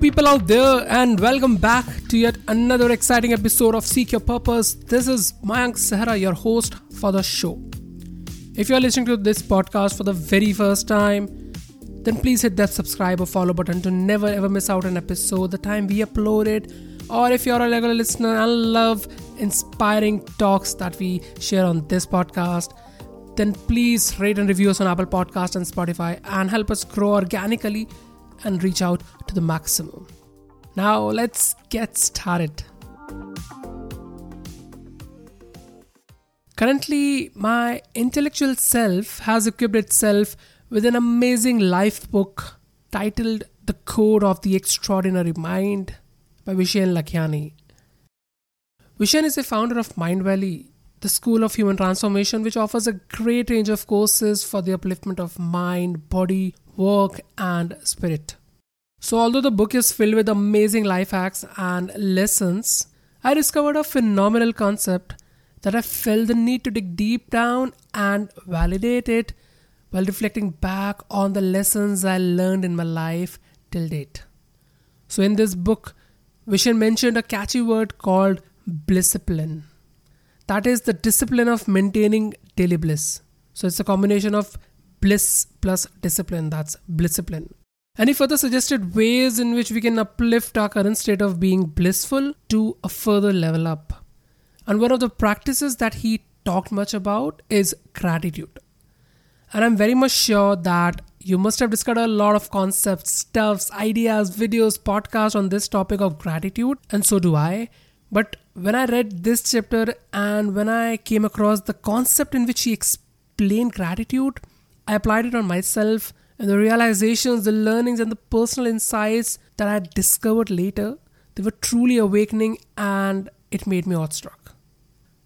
people out there, and welcome back to yet another exciting episode of Seek Your Purpose. This is Mayank Sahara, your host for the show. If you're listening to this podcast for the very first time, then please hit that subscribe or follow button to never ever miss out an episode the time we upload it. Or if you're a regular listener and love inspiring talks that we share on this podcast, then please rate and review us on Apple Podcast and Spotify and help us grow organically and reach out to the maximum. Now, let's get started. Currently, my intellectual self has equipped itself with an amazing life book titled The Code of the Extraordinary Mind by Vishen Lakhiani. Vishen is the founder of Mindvalley, the School of Human Transformation, which offers a great range of courses for the upliftment of mind, body, work, and spirit. So, although the book is filled with amazing life hacks and lessons, I discovered a phenomenal concept that I felt the need to dig deep down and validate it while reflecting back on the lessons I learned in my life till date. So, in this book, Vishen mentioned a catchy word called blisscipline. That is the discipline of maintaining daily bliss. So, it's a combination of bliss plus discipline. That's blisscipline. And he further suggested ways in which we can uplift our current state of being blissful to a further level up. And one of the practices that he talked much about is gratitude. And I'm very much sure that you must have discovered a lot of concepts, stuffs, ideas, videos, podcasts on this topic of gratitude, and so do I. But when I read this chapter and when I came across the concept in which he explained gratitude, I applied it on myself and the realizations, the learnings, and the personal insights that I discovered later, they were truly awakening and it made me awestruck.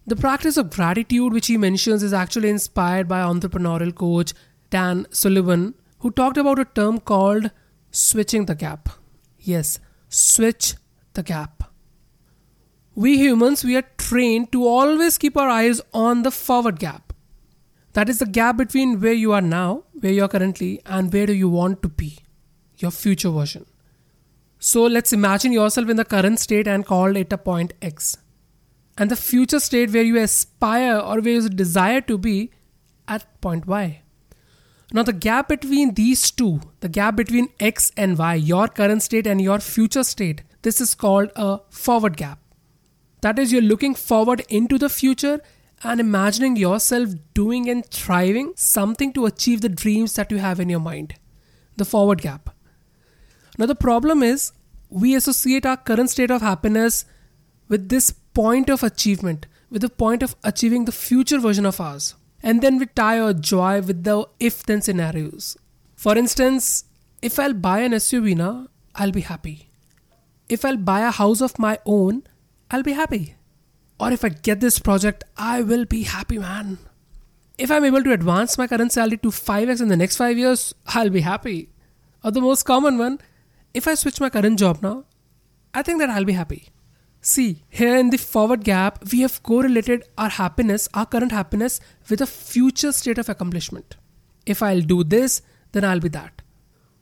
The practice of gratitude, which he mentions, is actually inspired by entrepreneurial coach Dan Sullivan, who talked about a term called switching the gap. Yes, switch the gap. We humans, we are trained to always keep our eyes on the forward gap. That is the gap between where you are now, where you are currently, and where do you want to be, your future version. So let's imagine yourself in the current state and call it a point X. And the future state where you aspire or where you desire to be at point Y. Now, the gap between these two, the gap between X and Y, your current state and your future state, this is called a forward gap. That is, you're looking forward into the future and imagining yourself doing and thriving something to achieve the dreams that you have in your mind. The forward gap. Now, the problem is we associate our current state of happiness with this point of achievement, with the point of achieving the future version of ours. And then we tie our joy with the if then scenarios. For instance, if I'll buy an SUV now, I'll be happy. If I'll buy a house of my own, I'll be happy. Or if I get this project, I will be happy, man. If I'm able to advance my current salary to 5x in the next 5 years, I'll be happy. Or the most common one, if I switch my current job now, I think that I'll be happy. See, here in the forward gap, we have correlated our happiness, our current happiness, with a future state of accomplishment. If I'll do this, then I'll be that.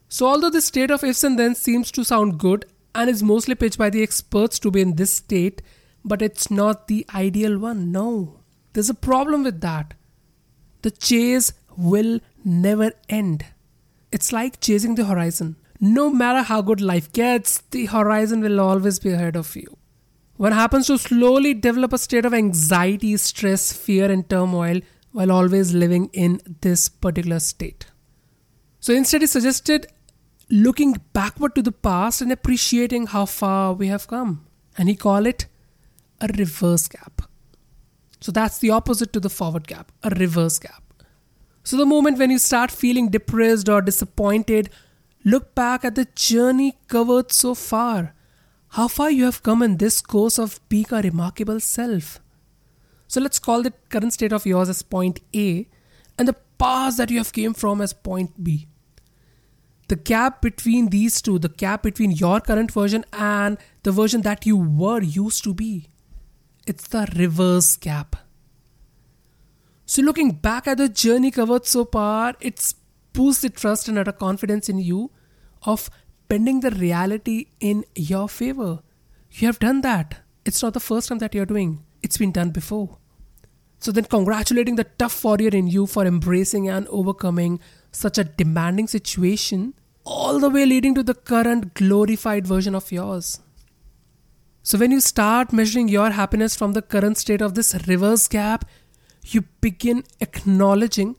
So, although this state of ifs and then seems to sound good and is mostly pitched by the experts to be in this state, but it's not the ideal one. No, there's a problem with that. The chase will never end. It's like chasing the horizon. No matter how good life gets, the horizon will always be ahead of you. One happens to slowly develop a state of anxiety, stress, fear, and turmoil while always living in this particular state. So instead, he suggested looking backward to the past and appreciating how far we have come. And he called it a reverse gap. So that's the opposite to the forward gap, a reverse gap. So the moment when you start feeling depressed or disappointed, look back at the journey covered so far. How far you have come in this course of being a remarkable self. So let's call the current state of yours as point A and the past that you have came from as point B. The gap between these two, the gap between your current version and the version that you were used to be. It's the reverse gap. So, looking back at the journey covered so far, it's boosted trust and utter confidence in you of bending the reality in your favor. You have done that. It's not the first time that you're doing, it's been done before. So then, congratulating the tough warrior in you for embracing and overcoming such a demanding situation, all the way leading to the current glorified version of yours. So, when you start measuring your happiness from the current state of this reverse gap, you begin acknowledging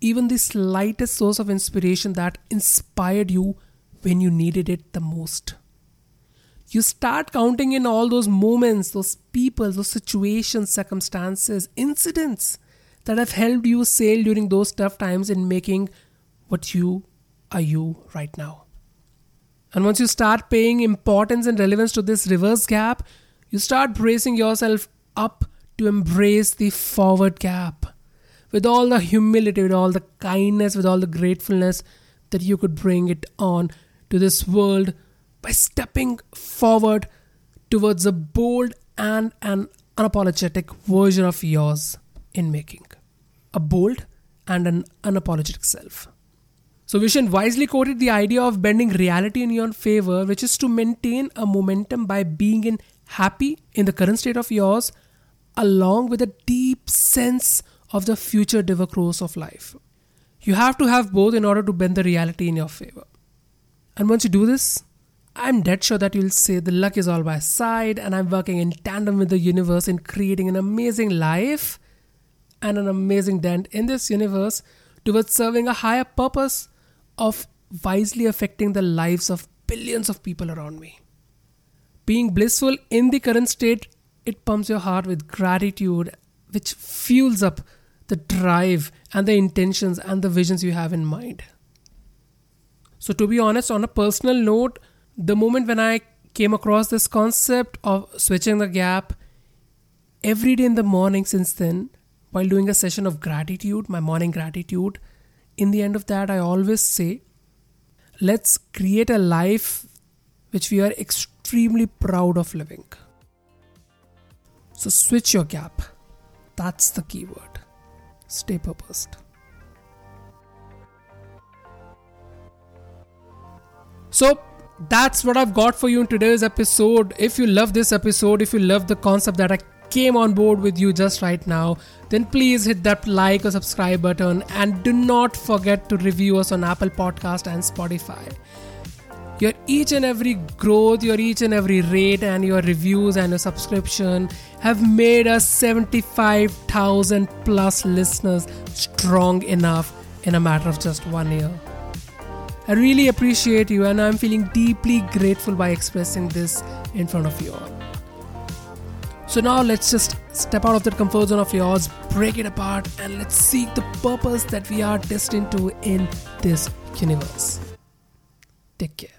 even the slightest source of inspiration that inspired you when you needed it the most. You start counting in all those moments, those people, those situations, circumstances, incidents that have helped you sail during those tough times in making what you are you right now. And once you start paying importance and relevance to this reverse gap, you start bracing yourself up to embrace the forward gap with all the humility, with all the kindness, with all the gratefulness that you could bring it on to this world by stepping forward towards a bold and an unapologetic version of yours in making. A bold and an unapologetic self. So Vishen wisely quoted the idea of bending reality in your favor, which is to maintain a momentum by being in happy in the current state of yours, along with a deep sense of the future course of life. You have to have both in order to bend the reality in your favor. And once you do this, I'm dead sure that you'll say the luck is all by side and I'm working in tandem with the universe in creating an amazing life and an amazing dent in this universe towards serving a higher purpose of wisely affecting the lives of billions of people around me. Being blissful in the current state, it pumps your heart with gratitude, which fuels up the drive and the intentions and the visions you have in mind. So, to be honest, on a personal note, the moment when I came across this concept of switching the gap, every day in the morning since then, while doing a session of gratitude, my morning gratitude, in the end of that, I always say, let's create a life which we are extremely proud of living. So switch your gap. That's the keyword. Stay purposed. So that's what I've got for you in today's episode. If you love this episode, if you love the concept that I came on board with you just right now, then please hit that like or subscribe button and do not forget to review us on Apple Podcast and Spotify. Your each and every growth, your each and every rate, and your reviews and your subscription have made us 75,000 plus listeners strong enough in a matter of just one year. I really appreciate you, and I'm feeling deeply grateful by expressing this in front of you all. So now let's just step out of that comfort zone of yours, break it apart, and let's seek the purpose that we are destined to in this universe. Take care.